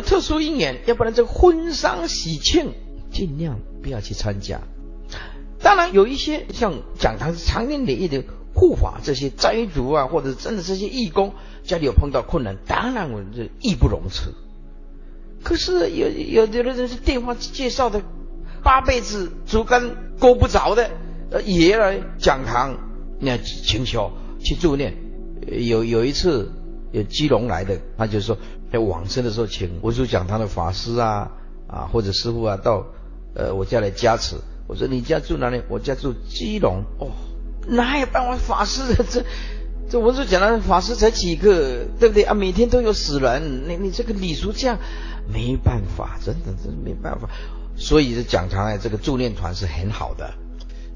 特殊因缘，要不然这个婚丧喜庆尽量不要去参加。当然有一些像讲堂长年累月的护法这些斋主啊，或者真的这些义工，家里有碰到困难，当然我这义不容辞。可是有有有的人是电话介绍的，八辈子竹竿勾不着的，呃，爷来讲堂，那请求去助念。有有一次有基隆来的，他就说在往生的时候，请文殊讲堂的法师啊啊或者师傅啊到呃我家来加持。我说你家住哪里？我家住基隆。哦，哪有办法法师的？这这文殊讲堂的法师才几个，对不对啊？每天都有死人，你你这个礼俗这样没办法，真的真的没办法。所以这讲堂啊，这个助念团是很好的。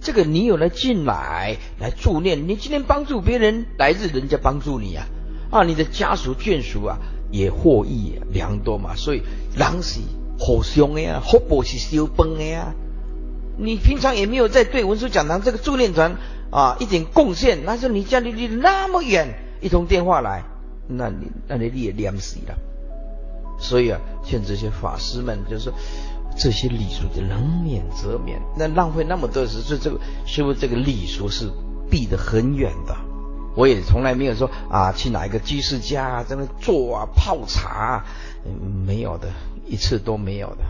这个你有了进来来助念，你今天帮助别人，来日人家帮助你啊啊！你的家属眷属啊也获益良多嘛。所以人是互相的呀，福报是相帮的呀。你平常也没有在对文殊讲堂这个助念团啊一点贡献，那是你家里离那么远，一通电话来，那你那你你也凉死了。所以啊，劝这些法师们就是说。这些礼俗的能免则免，那浪费那么多时，所以这个师父这个礼俗是避得很远的。我也从来没有说啊，去哪一个居士家，在那坐啊泡茶啊，没有的，一次都没有的。